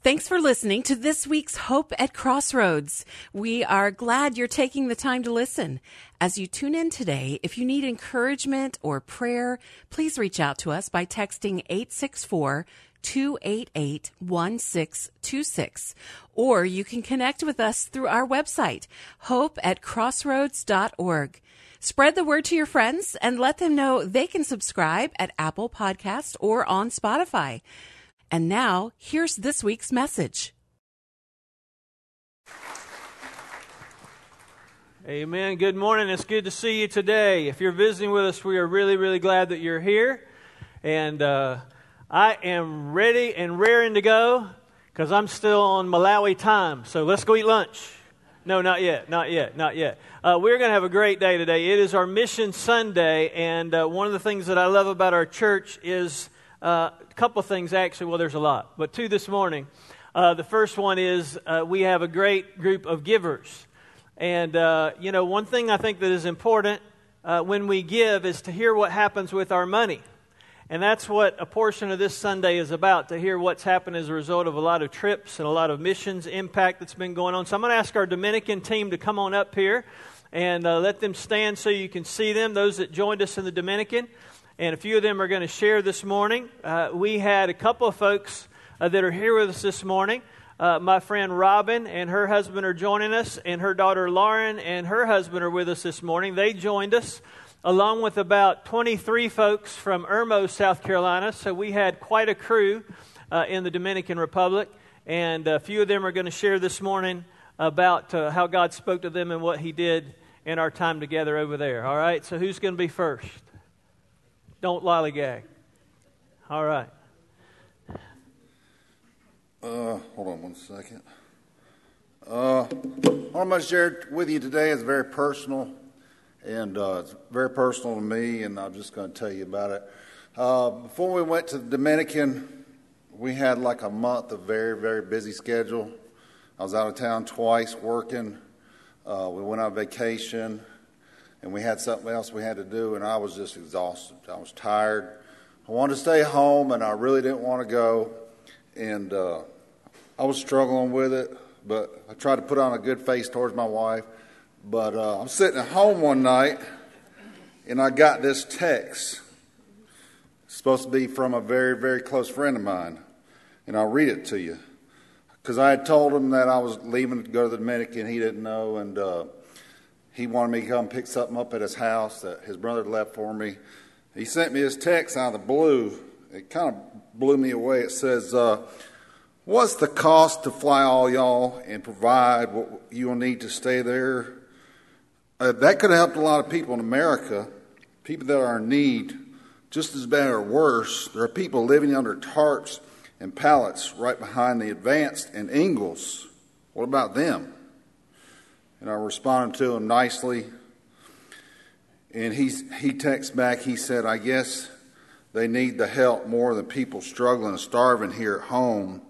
Thanks for listening to this week's Hope at Crossroads. We are glad you're taking the time to listen. As you tune in today, if you need encouragement or prayer, please reach out to us by texting 864 288 1626. Or you can connect with us through our website, hope at crossroads.org. Spread the word to your friends and let them know they can subscribe at Apple Podcast or on Spotify. And now, here's this week's message. Amen. Good morning. It's good to see you today. If you're visiting with us, we are really, really glad that you're here. And uh, I am ready and raring to go because I'm still on Malawi time. So let's go eat lunch. No, not yet. Not yet. Not yet. Uh, we're going to have a great day today. It is our Mission Sunday. And uh, one of the things that I love about our church is uh, couple things, actually. Well, there's a lot, but two this morning. Uh, the first one is uh, we have a great group of givers. And, uh, you know, one thing I think that is important uh, when we give is to hear what happens with our money. And that's what a portion of this Sunday is about to hear what's happened as a result of a lot of trips and a lot of missions impact that's been going on. So I'm going to ask our Dominican team to come on up here and uh, let them stand so you can see them, those that joined us in the Dominican and a few of them are going to share this morning. Uh, we had a couple of folks uh, that are here with us this morning. Uh, my friend Robin and her husband are joining us, and her daughter Lauren and her husband are with us this morning. They joined us along with about 23 folks from Irmo, South Carolina. So we had quite a crew uh, in the Dominican Republic, and a few of them are going to share this morning about uh, how God spoke to them and what He did in our time together over there. All right, so who's going to be first? Don't lollygag. All right. Uh, hold on one second. Uh, what I'm going to share with you today is very personal, and uh, it's very personal to me, and I'm just going to tell you about it. Uh, before we went to the Dominican, we had like a month of very, very busy schedule. I was out of town twice working. Uh, we went on vacation and we had something else we had to do, and I was just exhausted. I was tired. I wanted to stay home, and I really didn't want to go. And uh, I was struggling with it, but I tried to put on a good face towards my wife. But uh, I'm sitting at home one night, and I got this text. It's supposed to be from a very, very close friend of mine, and I'll read it to you. Because I had told him that I was leaving to go to the Dominican, he didn't know, and uh, he wanted me to come pick something up at his house that his brother left for me. He sent me his text out of the blue. It kind of blew me away. It says, uh, What's the cost to fly all y'all and provide what you'll need to stay there? Uh, that could have helped a lot of people in America, people that are in need, just as bad or worse. There are people living under tarps and pallets right behind the advanced and Ingles. What about them? And I responded to him nicely. And he's, he texts back, he said, I guess they need the help more than people struggling and starving here at home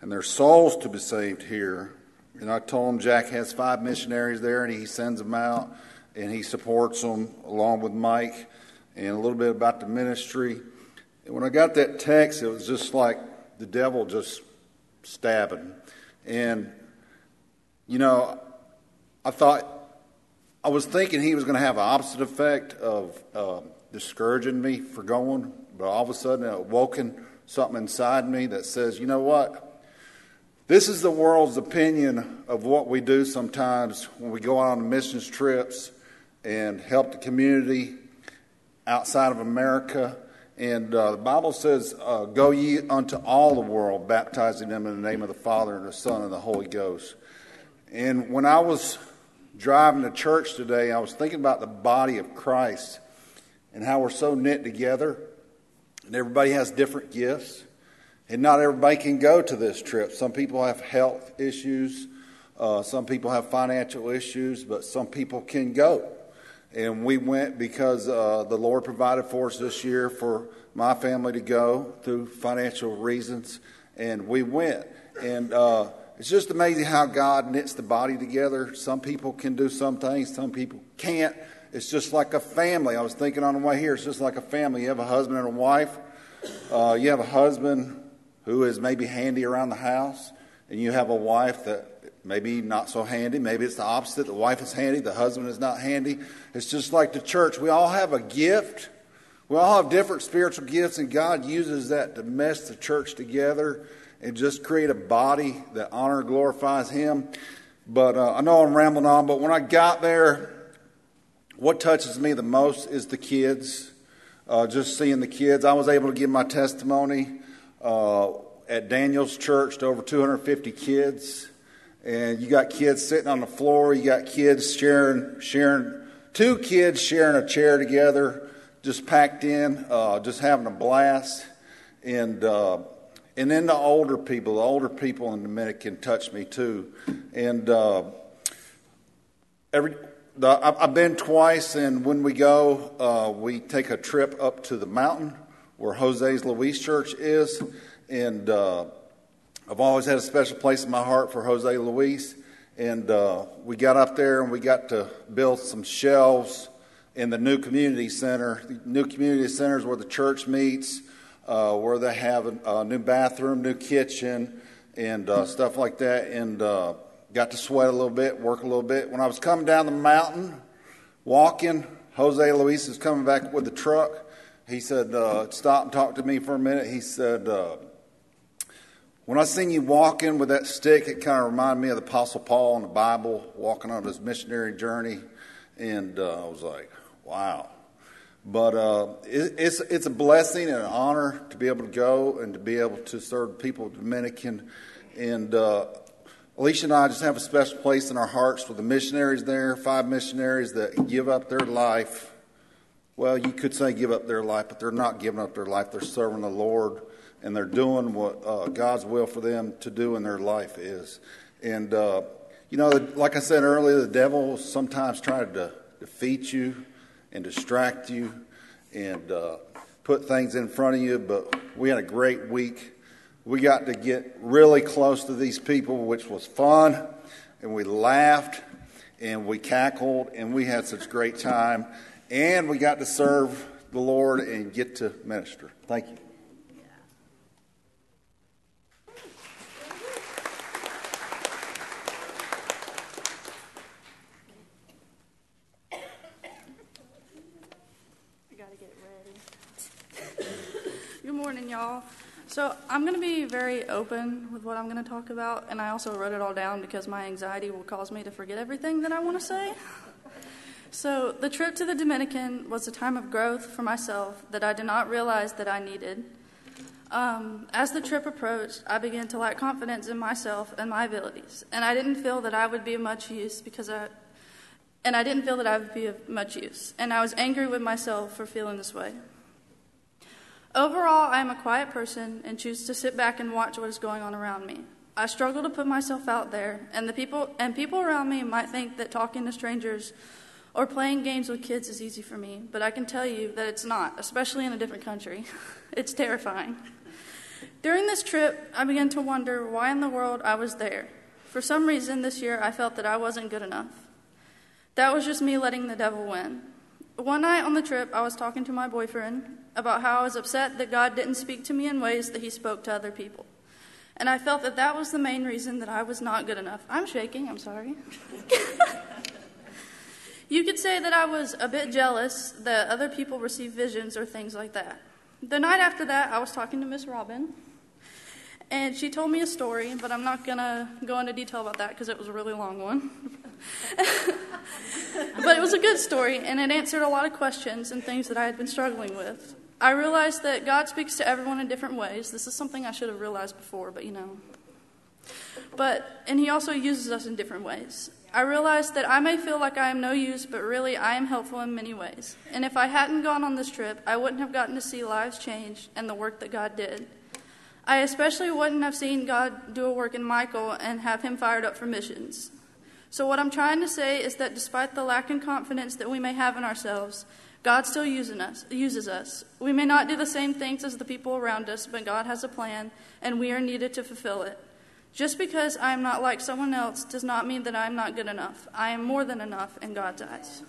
and their souls to be saved here. And I told him Jack has five missionaries there and he sends them out and he supports them along with Mike and a little bit about the ministry. And when I got that text, it was just like the devil just stabbing. And, you know, I thought, I was thinking he was going to have an opposite effect of uh, discouraging me for going, but all of a sudden it awoken something inside me that says, you know what? This is the world's opinion of what we do sometimes when we go out on missions trips and help the community outside of America. And uh, the Bible says, uh, Go ye unto all the world, baptizing them in the name of the Father and the Son and the Holy Ghost. And when I was driving to church today, I was thinking about the body of Christ and how we're so knit together, and everybody has different gifts. And not everybody can go to this trip. Some people have health issues, uh, some people have financial issues, but some people can go. And we went because uh, the Lord provided for us this year for my family to go through financial reasons, and we went. And uh, it's just amazing how God knits the body together. Some people can do some things, some people can't. It's just like a family. I was thinking on the way here, it's just like a family. You have a husband and a wife. Uh, you have a husband who is maybe handy around the house, and you have a wife that maybe not so handy. Maybe it's the opposite. The wife is handy, the husband is not handy. It's just like the church. We all have a gift. We all have different spiritual gifts, and God uses that to mesh the church together and just create a body that honor glorifies Him. But uh, I know I'm rambling on, but when I got there, what touches me the most is the kids. Uh, just seeing the kids. I was able to give my testimony uh, at Daniel's church to over 250 kids. And you got kids sitting on the floor, you got kids sharing, sharing, two kids sharing a chair together, just packed in, uh, just having a blast. And, uh, and then the older people, the older people in Dominican touched me too. And uh, every, the, I've been twice, and when we go, uh, we take a trip up to the mountain where Jose's Luis Church is, and uh, I've always had a special place in my heart for Jose Luis. And uh, we got up there and we got to build some shelves in the new community center. The new community center is where the church meets, uh, where they have a, a, new bathroom, new kitchen, and uh, stuff like that. And uh, got to sweat a little bit, work a little bit. When I was coming down the mountain, walking, Jose Luis is coming back with the truck. He said, uh, "Stop and talk to me for a minute." He said, uh, "When I seen you walking with that stick, it kind of reminded me of the Apostle Paul in the Bible, walking on his missionary journey." And uh, I was like, "Wow." But uh, it, it's it's a blessing and an honor to be able to go and to be able to serve people of Dominican, and uh, Alicia and I just have a special place in our hearts for the missionaries there, five missionaries that give up their life. Well, you could say give up their life, but they're not giving up their life. They're serving the Lord and they're doing what uh, God's will for them to do in their life is. And, uh, you know, like I said earlier, the devil sometimes tries to defeat you and distract you and uh, put things in front of you, but we had a great week we got to get really close to these people, which was fun, and we laughed and we cackled and we had such great time, and we got to serve the Lord and get to minister. Thank you. Good morning, y'all. So I'm going to be very open with what I'm going to talk about, and I also wrote it all down because my anxiety will cause me to forget everything that I want to say. So the trip to the Dominican was a time of growth for myself that I did not realize that I needed. Um, as the trip approached, I began to lack confidence in myself and my abilities, and I didn't feel that I would be of much use because I, and I didn't feel that I would be of much use, and I was angry with myself for feeling this way. Overall, I am a quiet person and choose to sit back and watch what is going on around me. I struggle to put myself out there, and the people and people around me might think that talking to strangers or playing games with kids is easy for me, but I can tell you that it's not, especially in a different country. it's terrifying. During this trip, I began to wonder why in the world I was there. For some reason this year, I felt that I wasn't good enough. That was just me letting the devil win. One night on the trip, I was talking to my boyfriend, about how I was upset that God didn't speak to me in ways that He spoke to other people. And I felt that that was the main reason that I was not good enough. I'm shaking, I'm sorry. you could say that I was a bit jealous that other people receive visions or things like that. The night after that, I was talking to Miss Robin, and she told me a story, but I'm not going to go into detail about that because it was a really long one. but it was a good story, and it answered a lot of questions and things that I had been struggling with. I realized that God speaks to everyone in different ways. This is something I should have realized before, but you know. But, and He also uses us in different ways. I realized that I may feel like I am no use, but really I am helpful in many ways. And if I hadn't gone on this trip, I wouldn't have gotten to see lives change and the work that God did. I especially wouldn't have seen God do a work in Michael and have him fired up for missions. So, what I'm trying to say is that despite the lack in confidence that we may have in ourselves, God still using us, uses us. We may not do the same things as the people around us, but God has a plan, and we are needed to fulfill it. Just because I am not like someone else does not mean that I am not good enough. I am more than enough in God's eyes.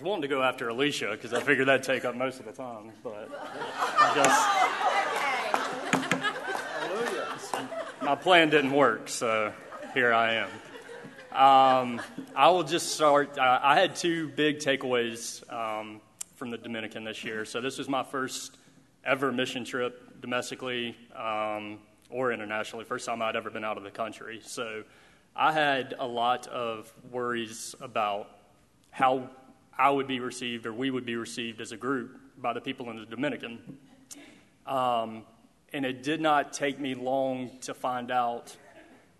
Was wanting to go after Alicia because I figured that'd take up most of the time, but I guess my plan didn't work, so here I am. Um, I will just start. Uh, I had two big takeaways um, from the Dominican this year. So this was my first ever mission trip domestically um, or internationally. First time I'd ever been out of the country. So I had a lot of worries about how I would be received or we would be received as a group by the people in the Dominican. Um, and it did not take me long to find out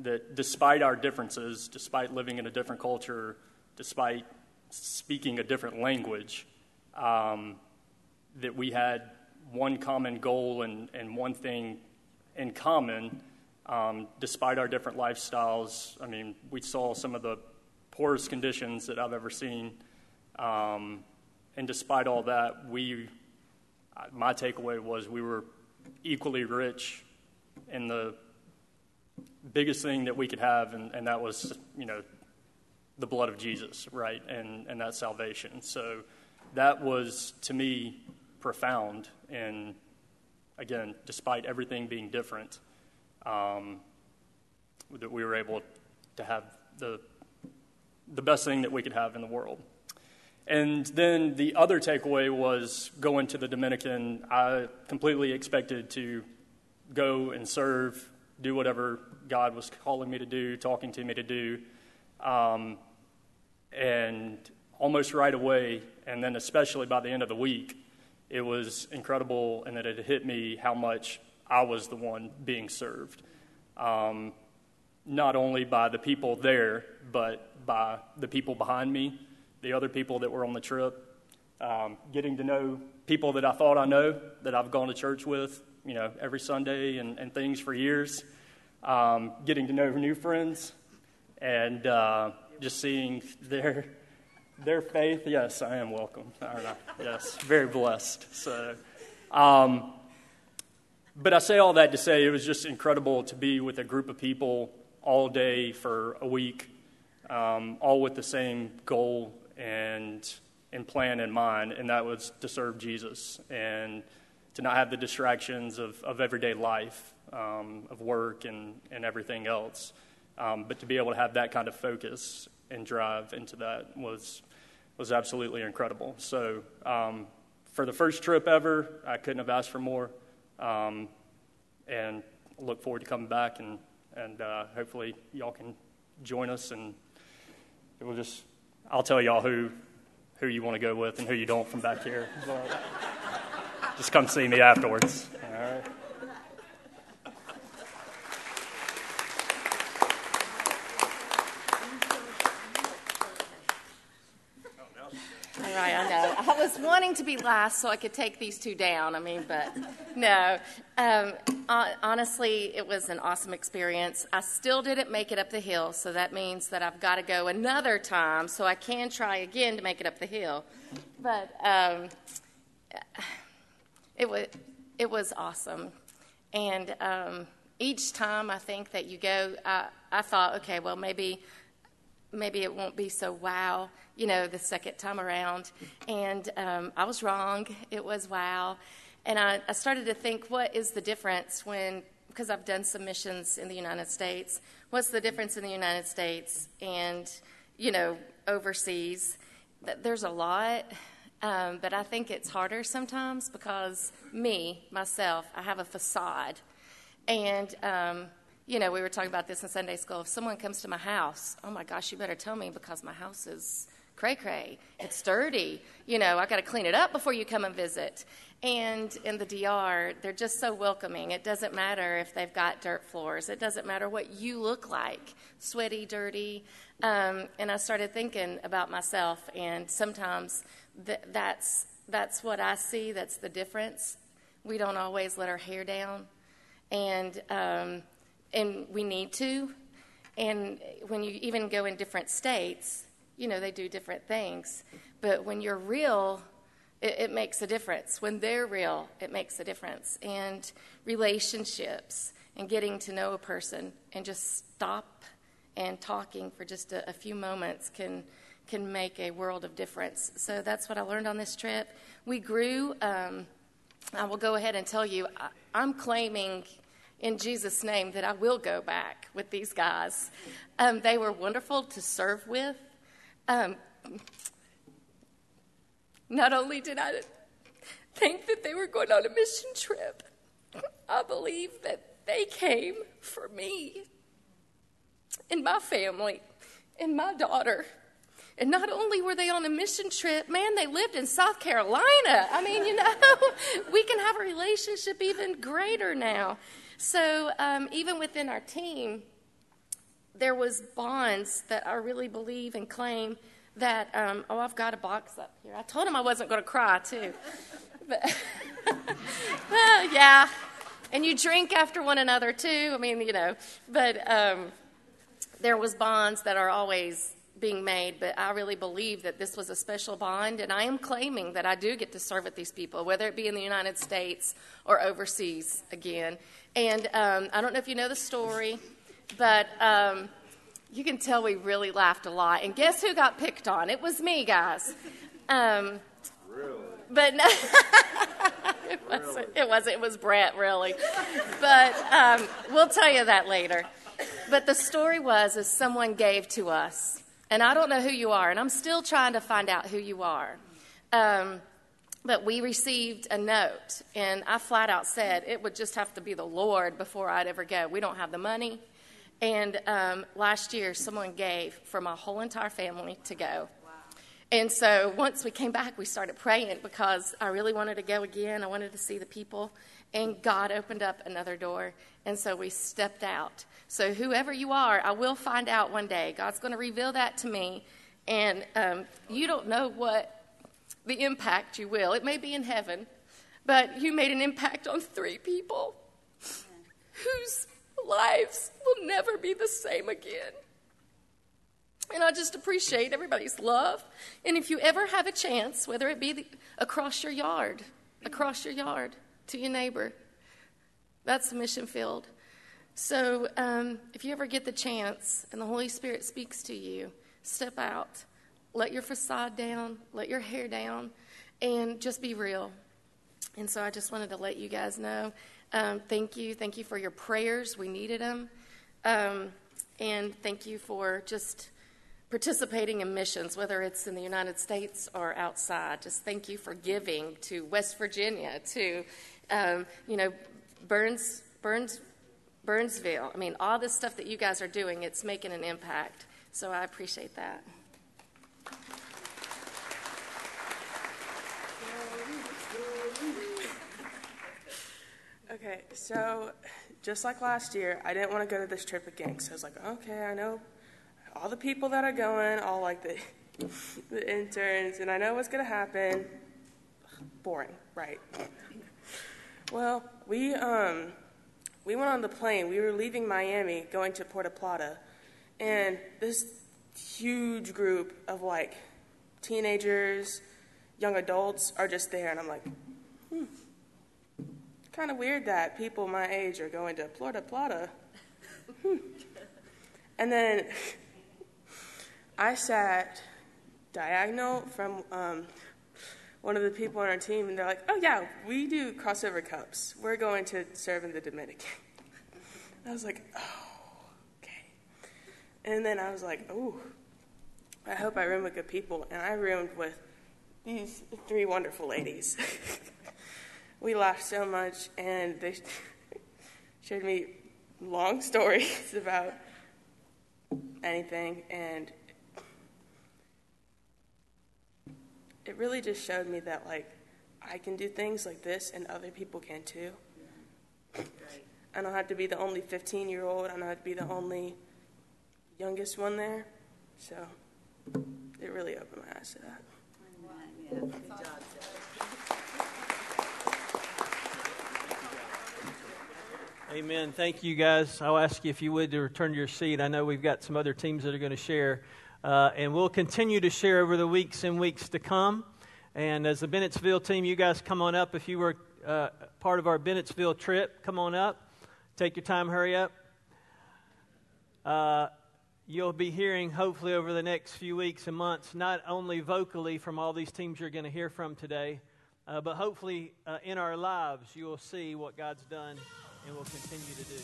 that despite our differences, despite living in a different culture, despite speaking a different language, um, that we had one common goal and, and one thing in common, um, despite our different lifestyles. I mean, we saw some of the poorest conditions that I've ever seen. Um, and despite all that, we, my takeaway was we were equally rich in the biggest thing that we could have, and, and that was, you know, the blood of Jesus, right? And, and that salvation. So that was, to me, profound. And again, despite everything being different, um, that we were able to have the, the best thing that we could have in the world. And then the other takeaway was going to the Dominican. I completely expected to go and serve, do whatever God was calling me to do, talking to me to do. Um, and almost right away, and then especially by the end of the week, it was incredible and that it hit me how much I was the one being served. Um, not only by the people there, but by the people behind me, the other people that were on the trip, um, getting to know people that I thought I know, that I've gone to church with, you know, every Sunday and, and things for years, um, getting to know new friends, and uh, just seeing their their faith. Yes, I am welcome. Yes, very blessed. So, um, but I say all that to say it was just incredible to be with a group of people all day for a week, um, all with the same goal and and plan in mind, and that was to serve Jesus and to not have the distractions of, of everyday life, um, of work and, and everything else. Um, but to be able to have that kind of focus and drive into that was was absolutely incredible. So, um, for the first trip ever, I couldn't have asked for more. Um, and look forward to coming back, and, and uh, hopefully, y'all can join us. And it will just, I'll tell y'all who, who you want to go with and who you don't from back here. Just come see me afterwards. All right. Right, I know. I was wanting to be last so I could take these two down. I mean, but no. Um, honestly, it was an awesome experience. I still didn't make it up the hill, so that means that I've got to go another time so I can try again to make it up the hill. But um, it was it was awesome, and um, each time I think that you go, I, I thought, okay, well maybe maybe it won't be so wow, you know, the second time around. And um, I was wrong. It was wow. And I, I started to think, what is the difference when, because I've done some missions in the United States, what's the difference in the United States and, you know, overseas? There's a lot. Um, but I think it's harder sometimes because me, myself, I have a facade. And um, you know, we were talking about this in Sunday school. If someone comes to my house, oh my gosh, you better tell me because my house is cray cray. It's dirty. You know, I've got to clean it up before you come and visit. And in the DR, they're just so welcoming. It doesn't matter if they've got dirt floors, it doesn't matter what you look like sweaty, dirty. Um, and I started thinking about myself, and sometimes th- that's, that's what I see, that's the difference. We don't always let our hair down. And, um, and we need to. And when you even go in different states, you know, they do different things. But when you're real, it, it, makes a difference. When they're real, it makes a difference. And relationships and getting to know a person and just stop and talking for just a, a few moments can can make a world of difference. So that's what I learned on this trip. We grew. Um, I will go ahead and tell you, I, I'm claiming in Jesus' name that I will go back with these guys. Um, they were wonderful to serve with. Um, not only did I think that they were going on a mission trip, I believe that they came for me and my family and my daughter. And not only were they on a mission trip, man, they lived in South Carolina. I mean, you know, we can have a relationship even greater now. So um, even within our team, there was bonds that I really believe and claim that. Um, oh, I've got a box up here. I told him I wasn't going to cry too, but well, yeah. And you drink after one another too. I mean, you know, but um, there was bonds that are always being made, but I really believe that this was a special bond, and I am claiming that I do get to serve with these people, whether it be in the United States or overseas again. And um, I don't know if you know the story, but um, you can tell we really laughed a lot. And guess who got picked on? It was me, guys. Um, Really? but no, it wasn't. It wasn't. It was Brett, really. But um, we'll tell you that later. But the story was, is someone gave to us, and I don't know who you are, and I'm still trying to find out who you are. Um, but we received a note, and I flat out said it would just have to be the Lord before I'd ever go. We don't have the money. And um, last year, someone gave for my whole entire family to go. And so once we came back, we started praying because I really wanted to go again. I wanted to see the people. And God opened up another door. And so we stepped out. So, whoever you are, I will find out one day. God's going to reveal that to me. And um, you don't know what the impact you will. It may be in heaven, but you made an impact on three people whose lives will never be the same again. And I just appreciate everybody's love. And if you ever have a chance, whether it be the, across your yard, across your yard to your neighbor, that's the mission field. So um, if you ever get the chance and the Holy Spirit speaks to you, step out. Let your facade down, let your hair down, and just be real. And so I just wanted to let you guys know. Um, thank you. Thank you for your prayers. We needed them. Um, and thank you for just participating in missions, whether it's in the United States or outside. Just thank you for giving to West Virginia, to, um, you know, Burns, Burns, Burnsville. I mean, all this stuff that you guys are doing, it's making an impact. So I appreciate that. Okay, so just like last year, I didn't want to go to this trip again because I was like, okay, I know all the people that are going, all like the the interns, and I know what's gonna happen. Boring, right? Well, we um we went on the plane. We were leaving Miami, going to Puerto Plata, and this huge group of like teenagers, young adults are just there, and I'm like, hmm, kind of weird that people my age are going to Puerto Plata. And then I sat diagonal from um, one of the people on our team, and they're like, "Oh yeah, we do crossover cups. We're going to serve in the Dominican." I was like, "Oh, okay." And then I was like, "Oh, I hope I room with good people." And I roomed with these three wonderful ladies. we laughed so much, and they showed me long stories about anything, and it really just showed me that like I can do things like this and other people can too. I don't have to be the only 15 year old. I don't have to be the only youngest one there. So it really opened my eyes to that. Amen. Thank you, guys. I'll ask you if you would to return to your seat. I know we've got some other teams that are going to share, uh, and we'll continue to share over the weeks and weeks to come. And as the Bennettsville team, you guys come on up. If you were uh, part of our Bennettsville trip, come on up. Take your time, hurry up. Uh, you'll be hearing, hopefully, over the next few weeks and months, not only vocally from all these teams you're going to hear from today, uh, but hopefully uh, in our lives you will see what God's done and will continue to do.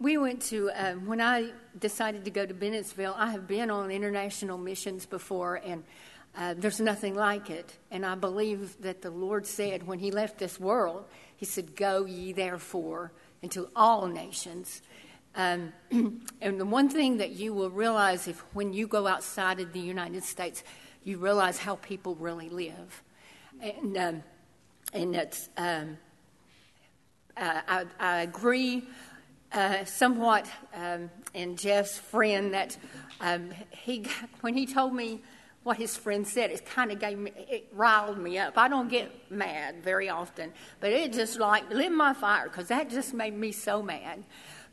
We went to, uh, when I decided to go to Bennettsville, I have been on international missions before, and uh, there's nothing like it. And I believe that the Lord said when He left this world, He said, Go ye therefore into all nations. Um, and the one thing that you will realize if when you go outside of the United States, you realize how people really live. And, um, and it's, um, I, I agree uh, somewhat um, and Jeff's friend that um, he when he told me what his friend said, it kind of gave me it riled me up. I don't get mad very often, but it just like lit my fire because that just made me so mad.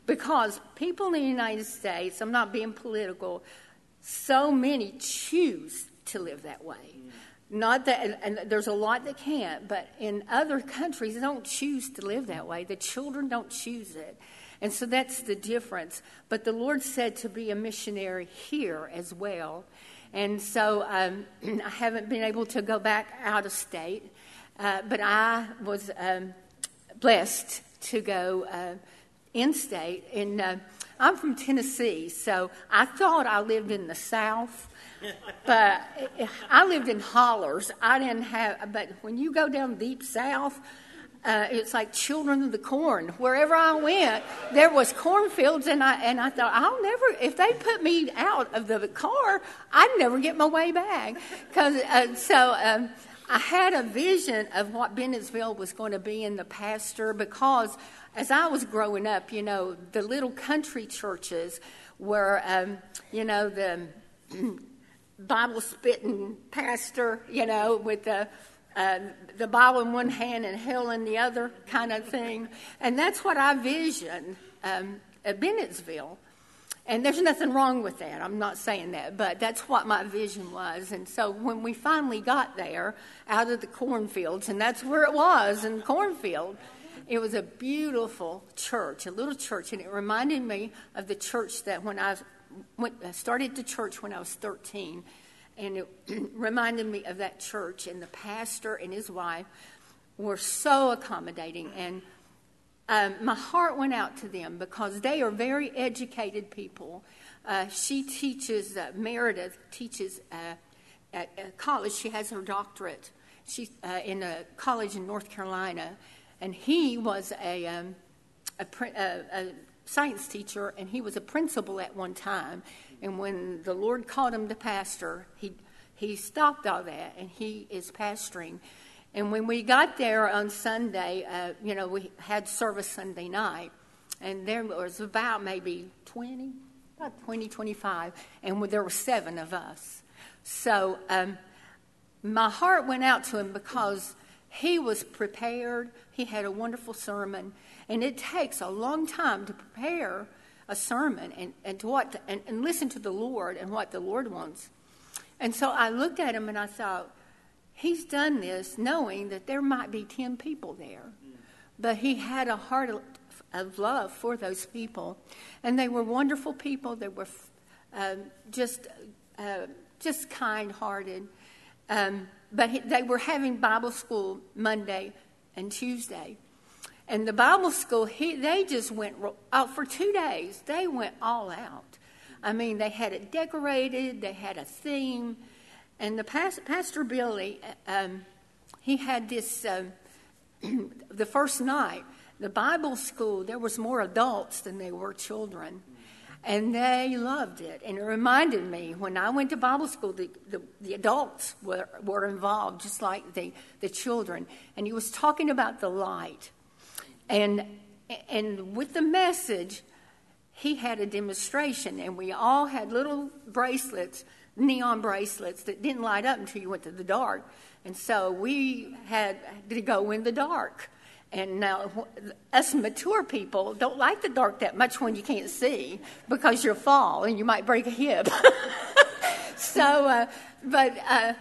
Because people in the United States, I'm not being political, so many choose to live that way. Not that, and, and there's a lot that can't, but in other countries, they don't choose to live that way. The children don't choose it. And so that's the difference. But the Lord said to be a missionary here as well. And so um, I haven't been able to go back out of state, uh, but I was um, blessed to go uh, in state. And uh, I'm from Tennessee, so I thought I lived in the South. but I lived in hollers. I didn't have, but when you go down deep south, uh, it's like children of the corn. Wherever I went, there was cornfields, and I and I thought I'll never. If they put me out of the car, I'd never get my way back. Because uh, so. Um, I had a vision of what Bennettsville was going to be in the pastor because as I was growing up, you know, the little country churches were, um, you know, the Bible spitting pastor, you know, with the uh, the Bible in one hand and hell in the other kind of thing. And that's what I vision um, at Bennettsville. And there's nothing wrong with that. I'm not saying that, but that's what my vision was. And so when we finally got there out of the cornfields, and that's where it was in the cornfield, it was a beautiful church, a little church, and it reminded me of the church that when I went, started the church when I was 13 and it reminded me of that church. And the pastor and his wife were so accommodating. And um, my heart went out to them because they are very educated people. Uh, she teaches, uh, Meredith teaches uh, at college. She has her doctorate. She's uh, in a college in North Carolina. And he was a, um, a, a, a science teacher, and he was a principal at one time. And when the Lord called him to pastor, he, he stopped all that and he is pastoring. And when we got there on Sunday, uh, you know, we had service Sunday night, and there was about maybe 20, about 20, 25, and there were seven of us. So um, my heart went out to him because he was prepared. He had a wonderful sermon, and it takes a long time to prepare a sermon and, and to what and, and listen to the Lord and what the Lord wants. And so I looked at him and I thought, he's done this knowing that there might be 10 people there. But he had a heart of love for those people. And they were wonderful people. They were uh, just, uh, just kind hearted. Um, but they were having Bible school Monday and Tuesday. And the Bible school, he, they just went out for two days. They went all out. I mean, they had it decorated, they had a theme. And the past, Pastor Billy, um, he had this, um, the first night, the Bible school, there was more adults than there were children. And they loved it. And it reminded me when I went to Bible school, the, the, the, adults were, were involved, just like the, the children. And he was talking about the light. And, and with the message, he had a demonstration, and we all had little bracelets, neon bracelets that didn't light up until you went to the dark. And so we had to go in the dark. And now, us mature people don't like the dark that much when you can't see because you'll fall and you might break a hip. so, uh, but uh,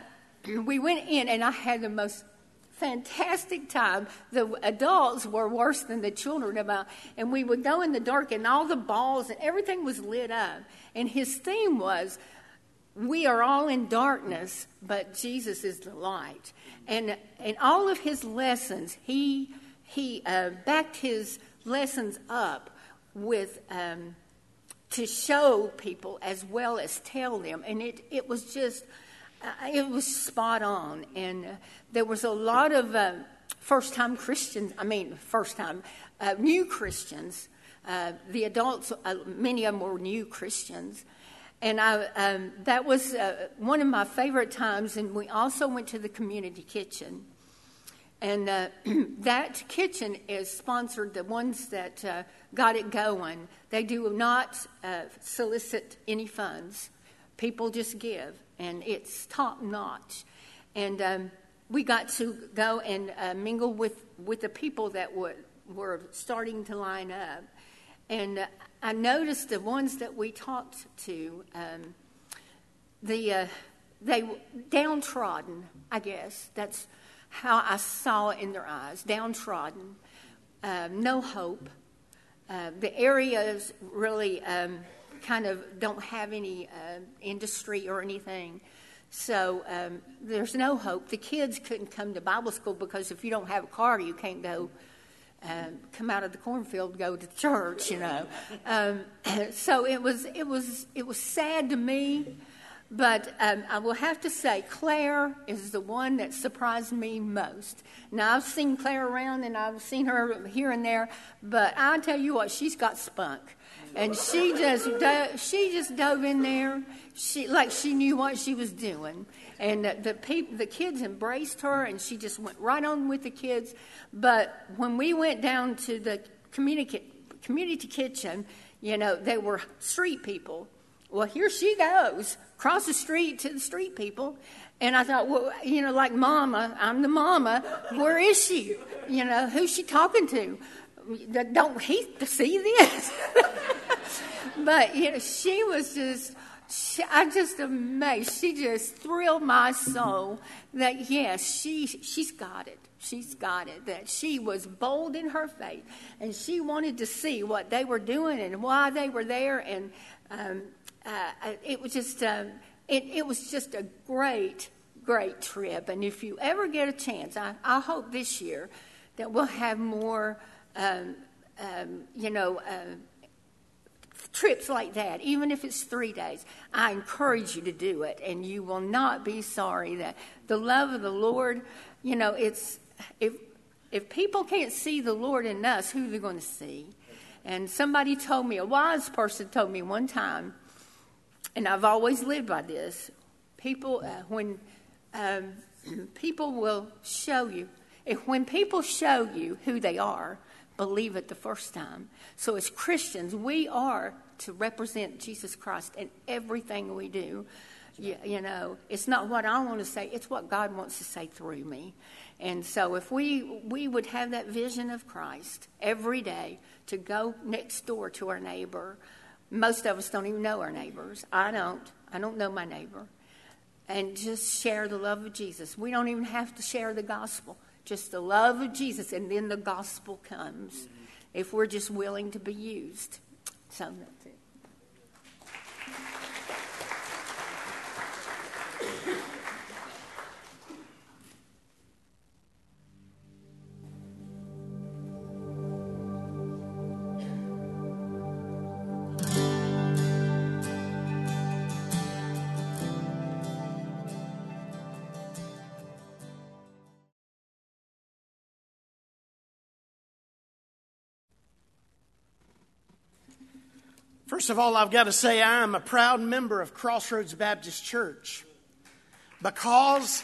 we went in, and I had the most fantastic time. The adults were worse than the children about, and we would go in the dark, and all the balls and everything was lit up. And his theme was, "We are all in darkness, but Jesus is the light." And in all of his lessons, he he uh, backed his lessons up with. Um, to show people as well as tell them, and it, it was just uh, it was spot on. And uh, there was a lot of uh, first time Christians, I mean, first time, uh, new Christians. Uh, the adults, uh, many of them were new Christians. And I, um, that was one of my favorite times. And we also went to the community kitchen. And that kitchen is sponsored, the ones that got it going. They do not solicit any funds, people just give and it's top notch. And um, we got to go and uh, mingle with, with the people that were, were starting to line up. And uh, I noticed the ones that we talked to, um, the, uh, they downtrodden, I guess. That's how I saw it in their eyes downtrodden, um, no hope. Uh, the areas really um, kind of don't have any uh, industry or anything. So um, there's no hope. The kids couldn't come to Bible school because if you don't have a car, you can't go. Uh, come out of the cornfield, go to church, you know. Um, so it was, it was, it was sad to me, but um, I will have to say Claire is the one that surprised me most. Now I've seen Claire around and I've seen her here and there, but I tell you what, she's got spunk and she just do- she just dove in there, she like she knew what she was doing, and the the, the kids embraced her, and she just went right on with the kids. But when we went down to the community community kitchen, you know, they were street people. Well, here she goes across the street to the street people. And I thought, well, you know, like mama, I'm the mama. Where is she? You know, who's she talking to? don't he to see this? but you know, she was just. She, I'm just amazed. She just thrilled my soul that yes, she she's got it. She's got it. That she was bold in her faith, and she wanted to see what they were doing and why they were there. And um, uh, it was just um, it, it was just a great great trip. And if you ever get a chance, I, I hope this year that we'll have more um, um, you know, uh, trips like that, even if it's three days, I encourage you to do it, and you will not be sorry that the love of the Lord, you know, it's if if people can't see the Lord in us, who are they going to see? And somebody told me, a wise person told me one time, and I've always lived by this. People, uh, when um, people will show you, if when people show you who they are, believe it the first time. So, as Christians, we are to represent Jesus Christ in everything we do. You, you, know, it's not what I want to say, it's what God wants to say through me. And so, if we, we would have that vision of Christ every day to go next door to our neighbor, most of us don't even know our neighbors. I don't. I don't know my neighbor. And just share the love of Jesus. We don't even have to share the gospel just the love of Jesus, and then the gospel comes mm-hmm. if we're just willing to be used. So that's it. First of all, I've got to say I am a proud member of Crossroads Baptist Church because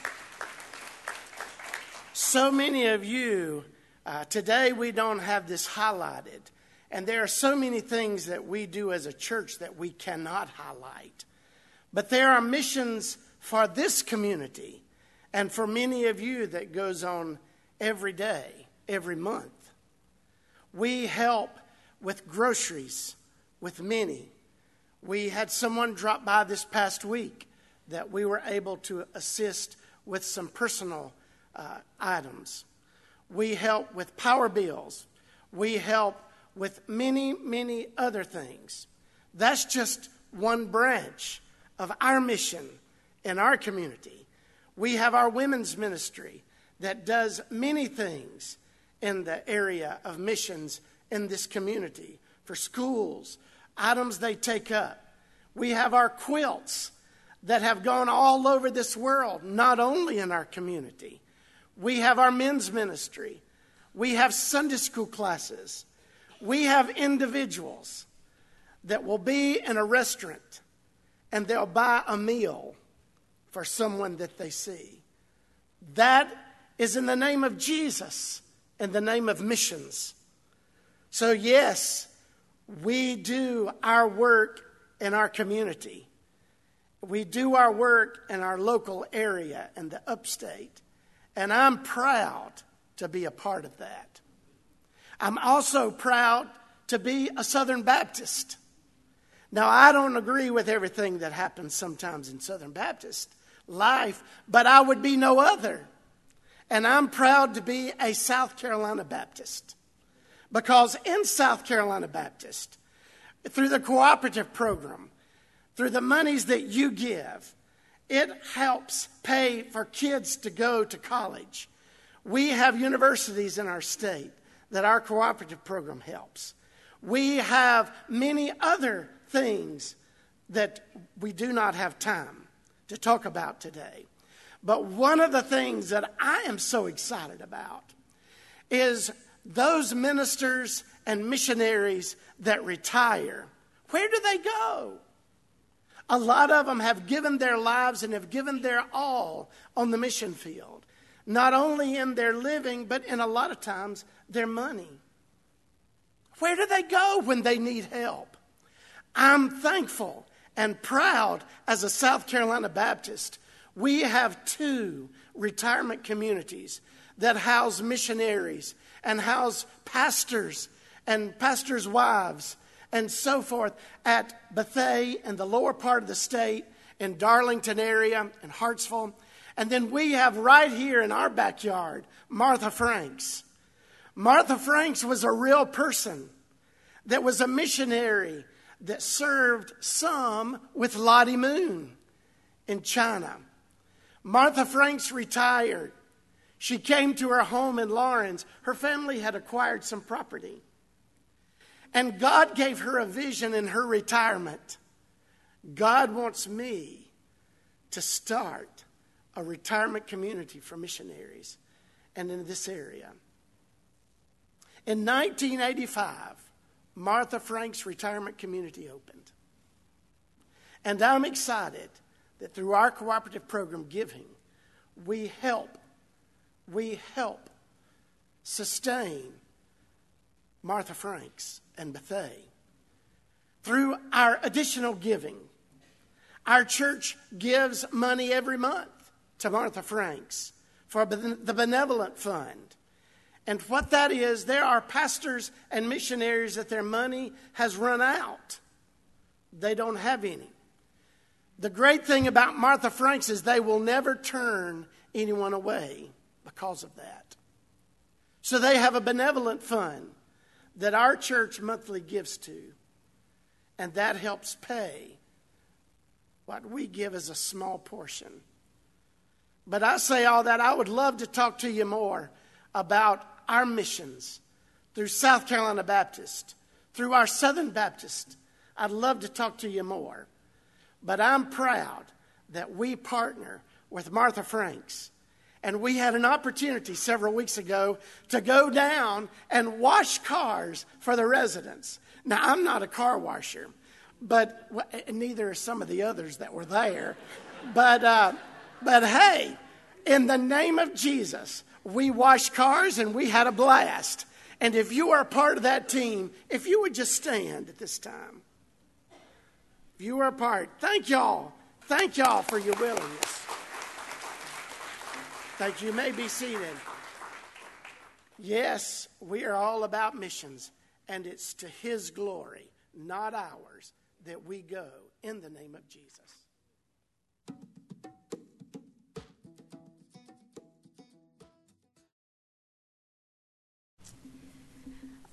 so many of you, uh, today we don't have this highlighted. And there are so many things that we do as a church that we cannot highlight. But there are missions for this community and for many of you that goes on every day, every month. We help with groceries with many. We had someone drop by this past week that we were able to assist with some personal uh, items. We help with power bills. We help with many, many other things. That's just one branch of our mission in our community. We have our women's ministry that does many things in the area of missions in this community for schools, items they take up. We have our quilts that have gone all over this world, not only in our community. We have our men's ministry. We have Sunday school classes. We have individuals that will be in a restaurant and they'll buy a meal for someone that they see. That is in the name of Jesus, in the name of missions. So, yes, we do our work in our community. We do our work in our local area in the upstate. And I'm proud to be a part of that. I'm also proud to be a Southern Baptist. Now, I don't agree with everything that happens sometimes in Southern Baptist life, but I would be no other. And I'm proud to be a South Carolina Baptist. Because in South Carolina Baptist, through the cooperative program, through the monies that you give, it helps pay for kids to go to college. We have universities in our state that our cooperative program helps. We have many other things that we do not have time to talk about today. But one of the things that I am so excited about is those ministers and missionaries that retire. Where do they go? A lot of them have given their lives and have given their all on the mission field, not only in their living, but in a lot of times their money. Where do they go when they need help? I'm thankful and proud as a South Carolina Baptist. We have two retirement communities that house missionaries and house pastors and pastors' wives and so forth at Bethea and the lower part of the state, in Darlington area, and Hartsville. And then we have right here in our backyard, Martha Franks. Martha Franks was a real person that was a missionary that served some with Lottie Moon in China. Martha Franks retired. She came to her home in Laurens. Her family had acquired some property. And God gave her a vision in her retirement. God wants me to start a retirement community for missionaries and in this area. In 1985, Martha Frank's retirement community opened. And I'm excited that through our cooperative program, Giving, we help, we help sustain Martha Franks and Bethea. Through our additional giving, our church gives money every month to Martha Franks for the Benevolent Fund. And what that is, there are pastors and missionaries that their money has run out. They don't have any. The great thing about Martha Franks is they will never turn anyone away because of that. So they have a benevolent fund that our church monthly gives to, and that helps pay what we give as a small portion. But I say all that, I would love to talk to you more about our missions through South Carolina Baptist, through our Southern Baptist. I'd love to talk to you more. But I'm proud that we partner with Martha Franks. And we had an opportunity several weeks ago to go down and wash cars for the residents. Now, I'm not a car washer, but neither are some of the others that were there. But, uh, but hey, in the name of Jesus, we washed cars and we had a blast. And if you are part of that team, if you would just stand at this time. If you are a part, thank y'all. Thank y'all for your willingness. Thank you. you may be seated. Yes, we are all about missions, and it's to His glory, not ours, that we go in the name of Jesus.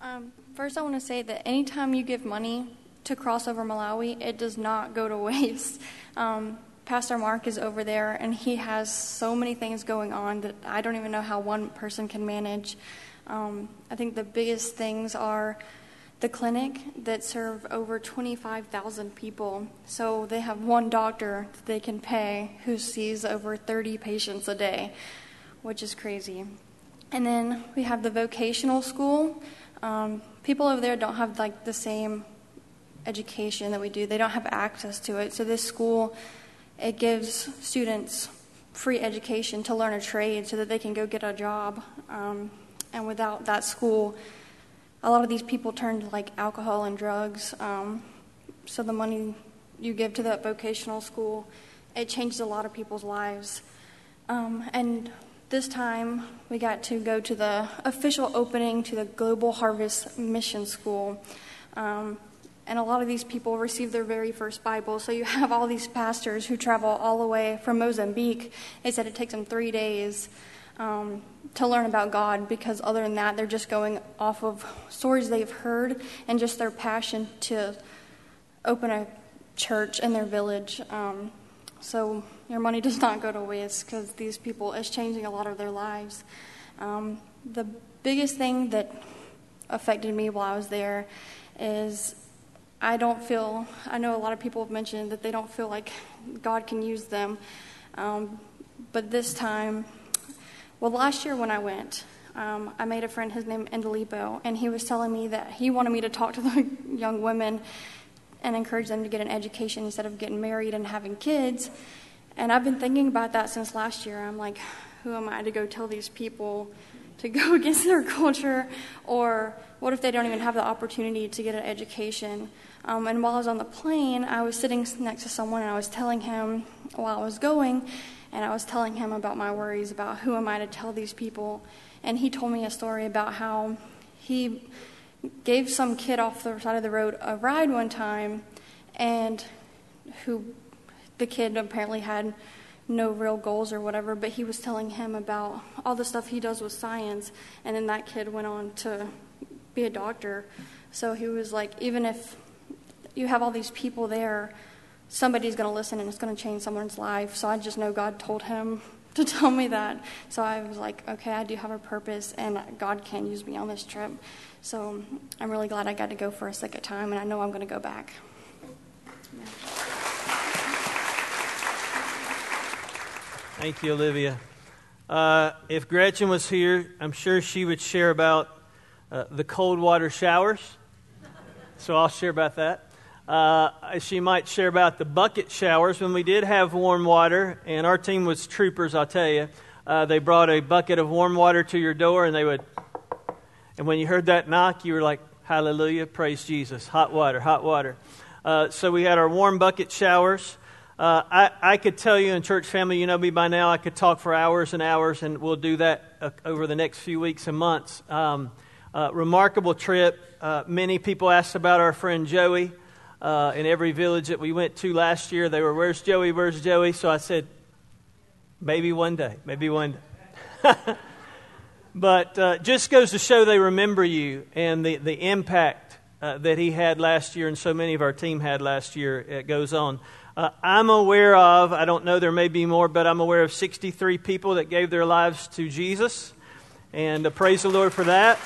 Um, first, I want to say that anytime you give money to Crossover Malawi, it does not go to waste. Um, Pastor Mark is over there, and he has so many things going on that I don't even know how one person can manage. Um, I think the biggest things are the clinic that serve over 25,000 people. So they have one doctor that they can pay who sees over 30 patients a day, which is crazy. And then we have the vocational school. Um, people over there don't have like the same education that we do. They don't have access to it. So this school it gives students free education to learn a trade so that they can go get a job. Um, and without that school, a lot of these people turn to like alcohol and drugs. Um, so the money you give to that vocational school, it changes a lot of people's lives. Um, and this time we got to go to the official opening to the Global Harvest Mission School. Um, and a lot of these people receive their very first Bible. So you have all these pastors who travel all the way from Mozambique. They said it takes them three days um, to learn about God because other than that, they're just going off of stories they've heard and just their passion to open a church in their village. Um, so your money does not go to waste because these people is changing a lot of their lives. Um, the biggest thing that affected me while I was there is I don't feel. I know a lot of people have mentioned that they don't feel like God can use them, um, but this time well, last year when I went, um, I made a friend, his name is Endelipo, and he was telling me that he wanted me to talk to the young women and encourage them to get an education instead of getting married and having kids. And I've been thinking about that since last year. I'm like, who am I to go tell these people to go against their culture? Or what if they don't even have the opportunity to get an education? Um, and while I was on the plane, I was sitting next to someone and I was telling him while I was going, and I was telling him about my worries about who am I to tell these people. And he told me a story about how he gave some kid off the side of the road a ride one time, and who the kid apparently had no real goals or whatever, but he was telling him about all the stuff he does with science, and then that kid went on to be a doctor. So he was like, even if you have all these people there somebody's going to listen and it's going to change someone's life. So I just know God told him to tell me that. So I was like, okay, I do have a purpose and God can use me on this trip. So I'm really glad I got to go for a second time and I know I'm going to go back. Yeah. Thank you, Olivia. Uh, if Gretchen was here, I'm sure she would share about uh, the cold water showers. So I'll share about that. Uh, she might share about the bucket showers when we did have warm water, and our team was troopers, I'll tell you. Uh, they brought a bucket of warm water to your door, and they would, and when you heard that knock, you were like, Hallelujah, praise Jesus. Hot water, hot water. Uh, so we had our warm bucket showers. Uh, I, I could tell you in church family, you know me by now, I could talk for hours and hours, and we'll do that uh, over the next few weeks and months. Um, uh, remarkable trip. many people asked about our friend Joey uh, in every village that we went to last year. They were, Where's Joey? Where's Joey? So I said, Maybe one day. Maybe one day. but uh, just goes to show they remember you and the, the impact uh, that he had last year and so many of our team had last year. It goes on. Uh, I'm aware of, I don't know, there may be more, but I'm aware of 63 people that gave their lives to Jesus. And uh, praise the Lord for that.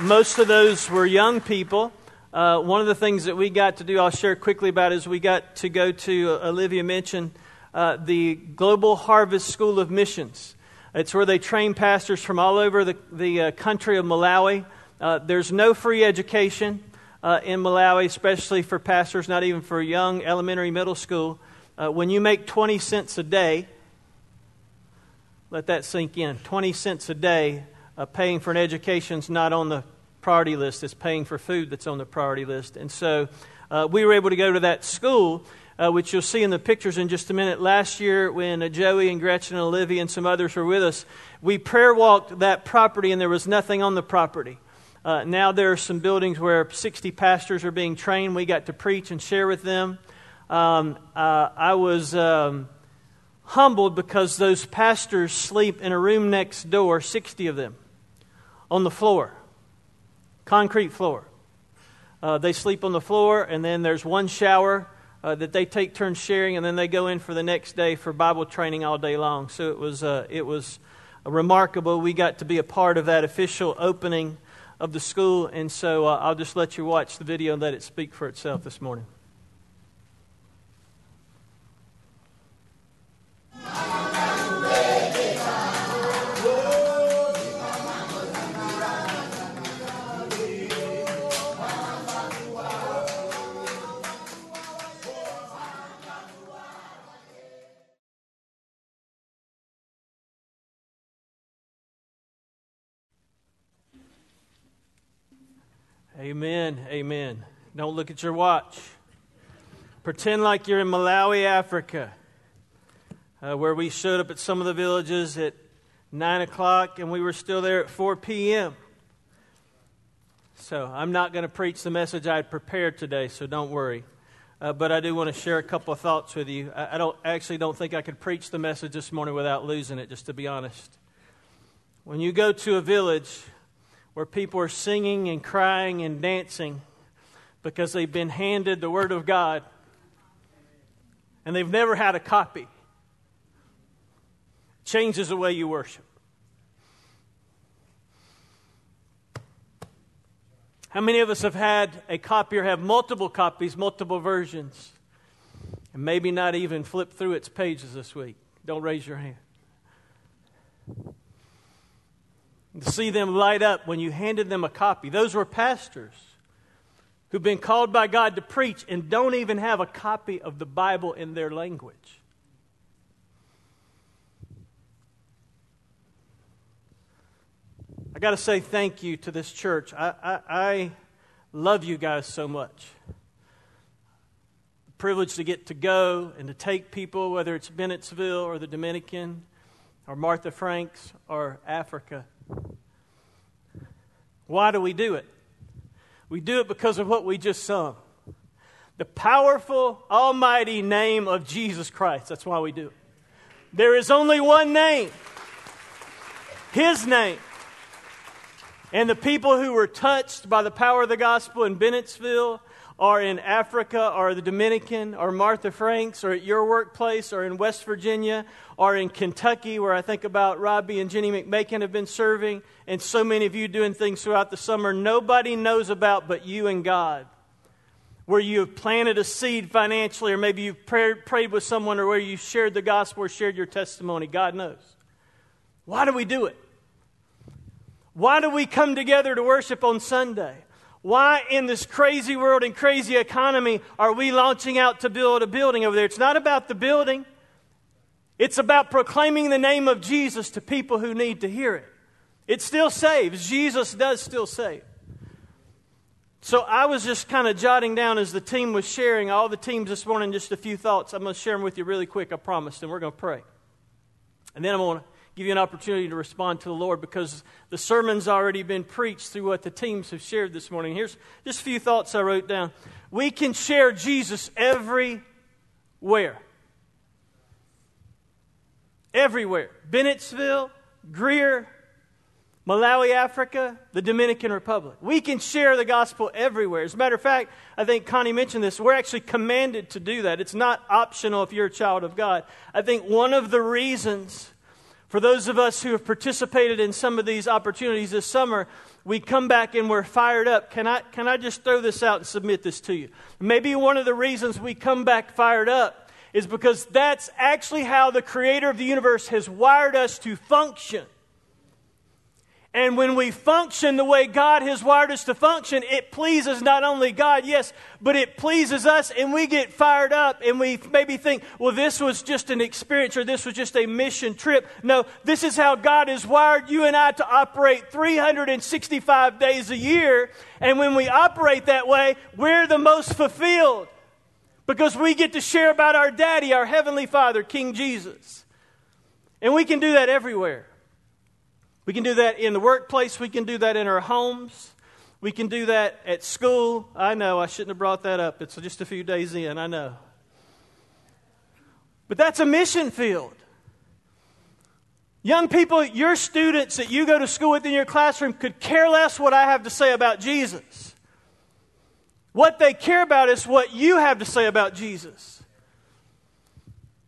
Most of those were young people. Uh, one of the things that we got to do, I'll share quickly about, is we got to go to, uh, Olivia mentioned, uh, the Global Harvest School of Missions. It's where they train pastors from all over the, the uh, country of Malawi. Uh, there's no free education uh, in Malawi, especially for pastors, not even for young elementary, middle school. when you make 20 cents a day, let that sink in 20 cents a day uh, paying for an education is not on the priority list. It's paying for food that's on the priority list. And so uh, we were able to go to that school, uh, which you'll see in the pictures in just a minute. Last year, when uh, Joey and Gretchen and Olivia and some others were with us, we prayer walked that property and there was nothing on the property. Uh, now there are some buildings where 60 pastors are being trained. We got to preach and share with them. Um, uh, I was. Um, humbled because those pastors sleep in a room next door, 60 of them on the floor, concrete floor. Uh, they sleep on the floor, and then there's one shower uh, that they take turns sharing, and then they go in for the next day for Bible training all day long. So it was, uh, it was remarkable. We got to be a part of that official opening of the school, and so uh, I'll just let you watch the video and let it speak for itself this morning. Amen. Amen. Don't look at your watch. Pretend like you're in Malawi, Africa, uh, where we showed up at some of the villages at 9 o'clock and we were still there at 4 p.m. So I'm not going to preach the message I had prepared today, so don't worry. Uh, but I do want to share a couple of thoughts with you. I, I don't actually don't think I could preach the message this morning without losing it, just to be honest. When you go to a village, where people are singing and crying and dancing because they've been handed the Word of God and they've never had a copy. Changes the way you worship. How many of us have had a copy or have multiple copies, multiple versions, and maybe not even flip through its pages this week? Don't raise your hand to see them light up when you handed them a copy. Those were pastors who've been called by God to preach and don't even have a copy of the Bible in their language. I got to say thank you to this church. I, I, I, love you guys so much. The privilege to get to go and to take people, whether it's Bennettsville or the Dominican or Martha Franks or Africa, why do we do it? We do it because of what we just sung. The powerful, almighty name of Jesus Christ. That's why we do it. There is only one name His name. And the people who were touched by the power of the gospel in Bennettsville or in Africa or the Dominican or Martha Franks or at your workplace or in West Virginia or in Kentucky, where I think about Robbie and Jenny McMakin have been serving, and so many of you doing things throughout the summer nobody knows about but you and God. Where you have planted a seed financially, or maybe you've prayed, prayed with someone, or where you shared the gospel or shared your testimony. God knows. Why do we do it? Why do we come together to worship on Sunday? Why, in this crazy world and crazy economy, are we launching out to build a building over there? It's not about the building, it's about proclaiming the name of Jesus to people who need to hear it. It still saves. Jesus does still save. So I was just kind of jotting down as the team was sharing, all the teams this morning, just a few thoughts. I'm going to share them with you really quick, I promised, and we're going to pray. And then I'm going to give you an opportunity to respond to the Lord because the sermon's already been preached through what the teams have shared this morning. Here's just a few thoughts I wrote down. We can share Jesus everywhere. Everywhere. Bennettsville, Greer, Malawi, Africa, the Dominican Republic. We can share the gospel everywhere. As a matter of fact, I think Connie mentioned this. We're actually commanded to do that. It's not optional if you're a child of God. I think one of the reasons for those of us who have participated in some of these opportunities this summer, we come back and we're fired up. Can I, can I just throw this out and submit this to you? Maybe one of the reasons we come back fired up is because that's actually how the creator of the universe has wired us to function. And when we function the way God has wired us to function, it pleases not only God, yes, but it pleases us, and we get fired up and we maybe think, well, this was just an experience or this was just a mission trip. No, this is how God has wired you and I to operate 365 days a year. And when we operate that way, we're the most fulfilled because we get to share about our daddy, our heavenly father, King Jesus. And we can do that everywhere. We can do that in the workplace. We can do that in our homes. We can do that at school. I know I shouldn't have brought that up. It's just a few days in, I know. But that's a mission field. Young people, your students that you go to school with in your classroom could care less what I have to say about Jesus. What they care about is what you have to say about Jesus.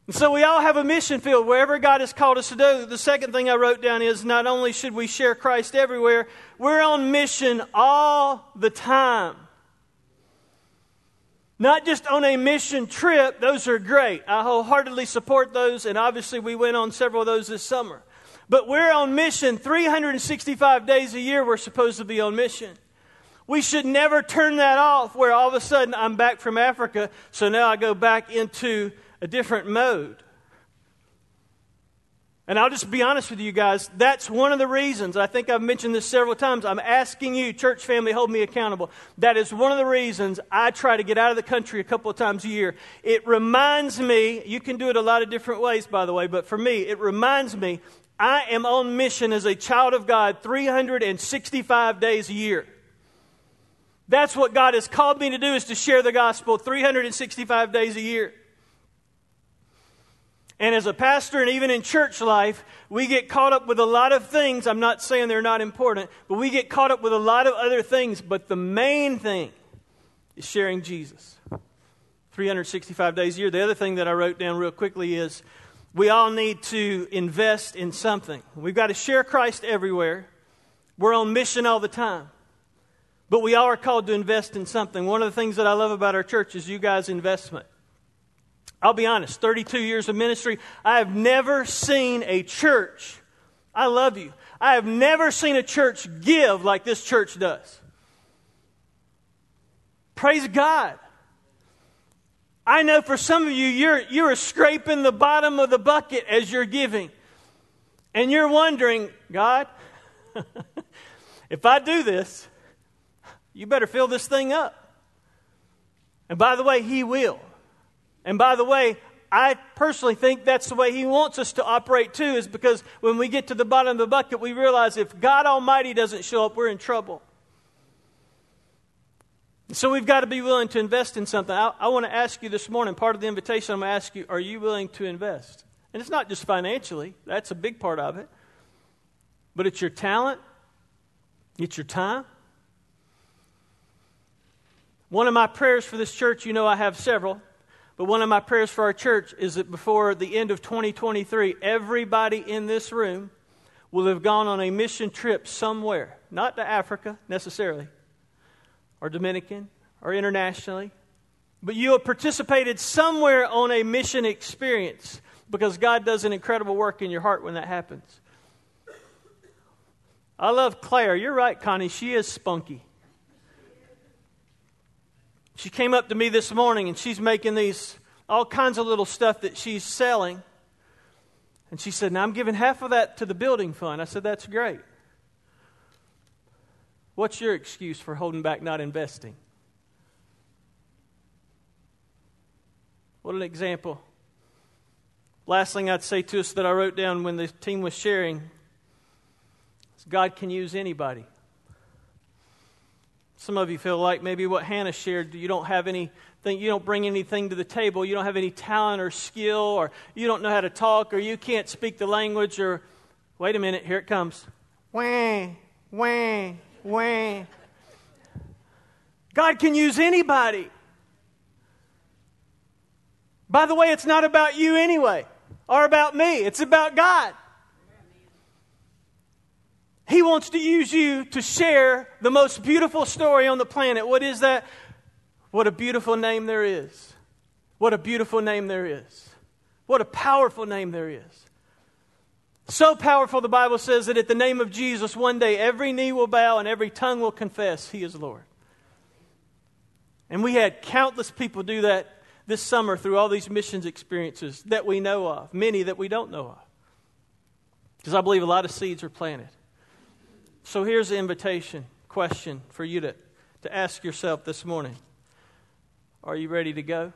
And so we all have a mission field wherever God has called us to do. The second thing I wrote down is not only should we share Christ everywhere, we're on mission all the time. Not just on a mission trip, those are great. I wholeheartedly support those, and obviously we went on several of those this summer. But we're on mission 365 days a year, we're supposed to be on mission. We should never turn that off where all of a sudden I'm back from Africa, so now I go back into a different mode. And I'll just be honest with you guys, that's one of the reasons, I think I've mentioned this several times, I'm asking you, church family, hold me accountable. That is one of the reasons I try to get out of the country a couple of times a year. It reminds me, you can do it a lot of different ways, by the way, but for me, it reminds me I am on mission as a child of God 365 days a year. That's what God has called me to do is to share the gospel 365 days a year. And as a pastor and even in church life, we get caught up with a lot of things. I'm not saying they're not important, but we get caught up with a lot of other things. But the main thing is sharing Jesus. 365 days a year. The other thing that I wrote down real quickly is we all need to invest in something. We've got to share Christ everywhere. We're on mission all the time. But we all are called to invest in something. One of the things that I love about our church is you guys' investment. I'll be honest, 32 years of ministry, I have never seen a church, I love you, I have never seen a church give like this church does. Praise God. I know for some of you, you're, you're scraping the bottom of the bucket as you're giving. And you're wondering, God, if I do this, you better fill this thing up. And by the way, He will. And by the way, I personally think that's the way He wants us to operate too, is because when we get to the bottom of the bucket, we realize if God Almighty doesn't show up, we're in trouble. So we've got to be willing to invest in something. I, I want to ask you this morning, part of the invitation, I'm going to ask you, are you willing to invest? And it's not just financially, that's a big part of it. But it's your talent, it's your time. One of my prayers for this church, you know I have several, but one of my prayers for our church is that before the end of 2023, everybody in this room will have gone on a mission trip somewhere, not to Africa necessarily, or Dominican, or internationally, but you have participated somewhere on a mission experience because God does an incredible work in your heart when that happens. I love Claire. You're right, Connie. She is spunky. She came up to me this morning and she's making these all kinds of little stuff that she's selling. And she said, Now I'm giving half of that to the building fund. I said, That's great. What's your excuse for holding back not investing? What an example. Last thing I'd say to us that I wrote down when the team was sharing is God can use anybody. Some of you feel like maybe what Hannah shared, you don't have anything, you don't bring anything to the table, you don't have any talent or skill, or you don't know how to talk, or you can't speak the language, or wait a minute, here it comes. Wah, wah, wah. God can use anybody. By the way, it's not about you anyway, or about me, it's about God. He wants to use you to share the most beautiful story on the planet. What is that? What a beautiful name there is. What a beautiful name there is. What a powerful name there is. So powerful, the Bible says that at the name of Jesus, one day every knee will bow and every tongue will confess He is Lord. And we had countless people do that this summer through all these missions experiences that we know of, many that we don't know of. Because I believe a lot of seeds are planted. So here's the invitation question for you to, to ask yourself this morning Are you ready to go?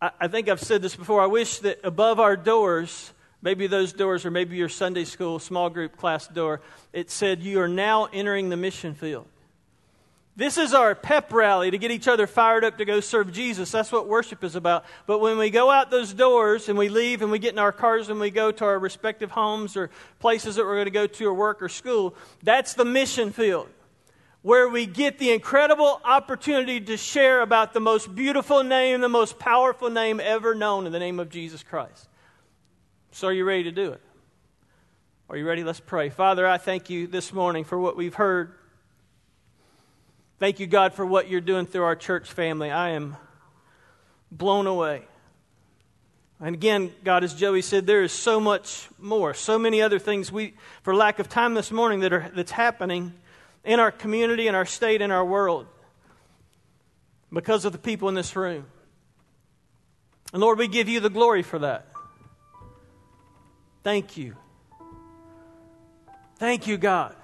I, I think I've said this before. I wish that above our doors, maybe those doors or maybe your Sunday school small group class door, it said, You are now entering the mission field. This is our pep rally to get each other fired up to go serve Jesus. That's what worship is about. But when we go out those doors and we leave and we get in our cars and we go to our respective homes or places that we're going to go to or work or school, that's the mission field where we get the incredible opportunity to share about the most beautiful name, the most powerful name ever known in the name of Jesus Christ. So, are you ready to do it? Are you ready? Let's pray. Father, I thank you this morning for what we've heard. Thank you, God, for what you're doing through our church family. I am blown away. And again, God, as Joey said, there is so much more, so many other things we, for lack of time this morning, that are that's happening in our community, in our state, in our world, because of the people in this room. And Lord, we give you the glory for that. Thank you. Thank you, God.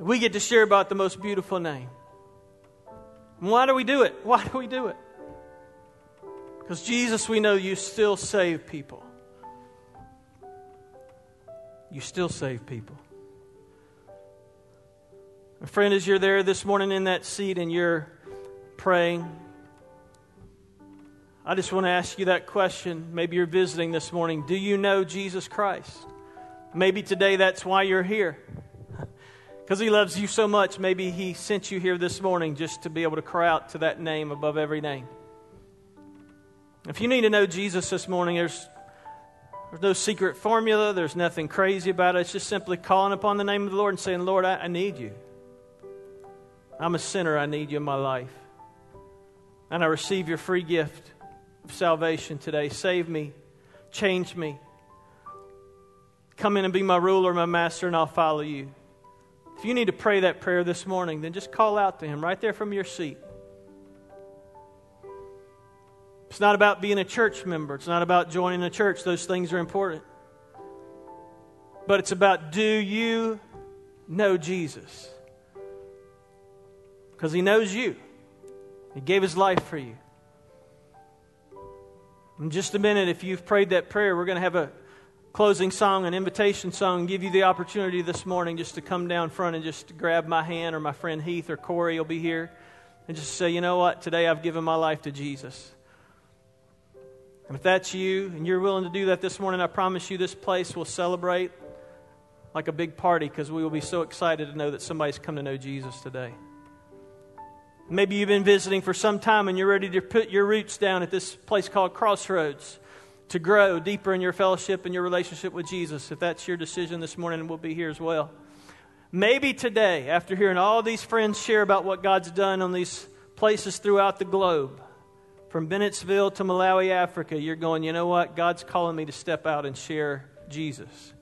We get to share about the most beautiful name. why do we do it? Why do we do it? Because Jesus, we know you still save people. You still save people. My friend, as you're there this morning in that seat and you're praying, I just want to ask you that question. Maybe you're visiting this morning. Do you know Jesus Christ? Maybe today that's why you're here. Because he loves you so much, maybe he sent you here this morning just to be able to cry out to that name above every name. If you need to know Jesus this morning, there's, there's no secret formula, there's nothing crazy about it. It's just simply calling upon the name of the Lord and saying, Lord, I, I need you. I'm a sinner. I need you in my life. And I receive your free gift of salvation today. Save me, change me. Come in and be my ruler, my master, and I'll follow you. If you need to pray that prayer this morning, then just call out to Him right there from your seat. It's not about being a church member, it's not about joining a church. Those things are important. But it's about do you know Jesus? because He knows you. He gave His life for you. In just a minute, if you've prayed that prayer, we're going to have a closing song, an invitation song, give you the opportunity this morning just to come down front and just grab my hand, or my friend Heath or Corey will be here, and just say, you know what, today I've given my life to Jesus. And if that's you and you're willing to do that this morning, I promise you this place will celebrate like a big party because we will be so excited to know that somebody's come to know Jesus today. Maybe you've been visiting for some time and you're ready to put your roots down at this place called Crossroads to grow deeper in your fellowship and your relationship with Jesus. If that's your decision this morning, we'll be here as well. Maybe today, after hearing all these friends share about what God's done on these places throughout the globe, from Bennettsville to Malawi, Africa, you're going, you know what? God's calling me to step out and share Jesus.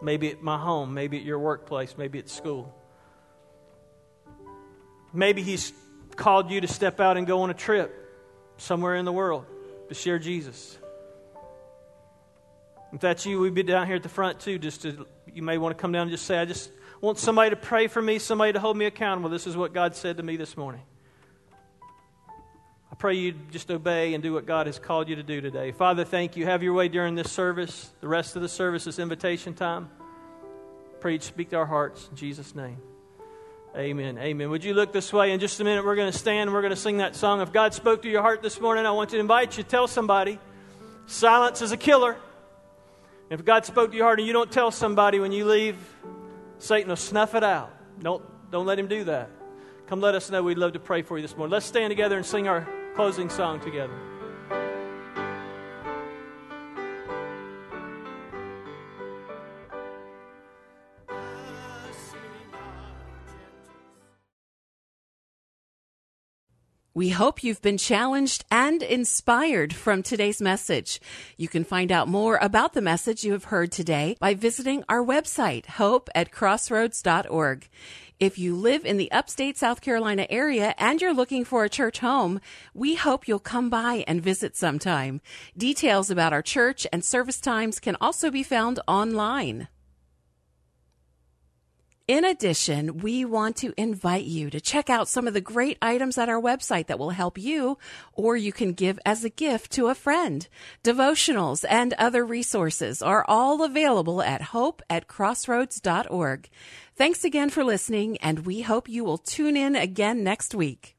Maybe at my home, maybe at your workplace, maybe at school. Maybe He's called you to step out and go on a trip somewhere in the world to share Jesus. If that's you, we'd be down here at the front too. Just to, you may want to come down and just say, I just want somebody to pray for me, somebody to hold me accountable. This is what God said to me this morning. I pray you just obey and do what God has called you to do today. Father, thank you. Have your way during this service, the rest of the service, this invitation time. Pray you speak to our hearts in Jesus' name. Amen. Amen. Would you look this way? In just a minute, we're going to stand and we're going to sing that song. If God spoke to your heart this morning, I want to invite you to tell somebody silence is a killer. If God spoke to your heart and you don't tell somebody when you leave, Satan will snuff it out. Don't, don't let him do that. Come let us know. We'd love to pray for you this morning. Let's stand together and sing our closing song together. We hope you've been challenged and inspired from today's message. You can find out more about the message you have heard today by visiting our website, hope at crossroads.org. If you live in the upstate South Carolina area and you're looking for a church home, we hope you'll come by and visit sometime. Details about our church and service times can also be found online. In addition, we want to invite you to check out some of the great items at our website that will help you, or you can give as a gift to a friend. Devotionals and other resources are all available at hope at crossroads.org. Thanks again for listening, and we hope you will tune in again next week.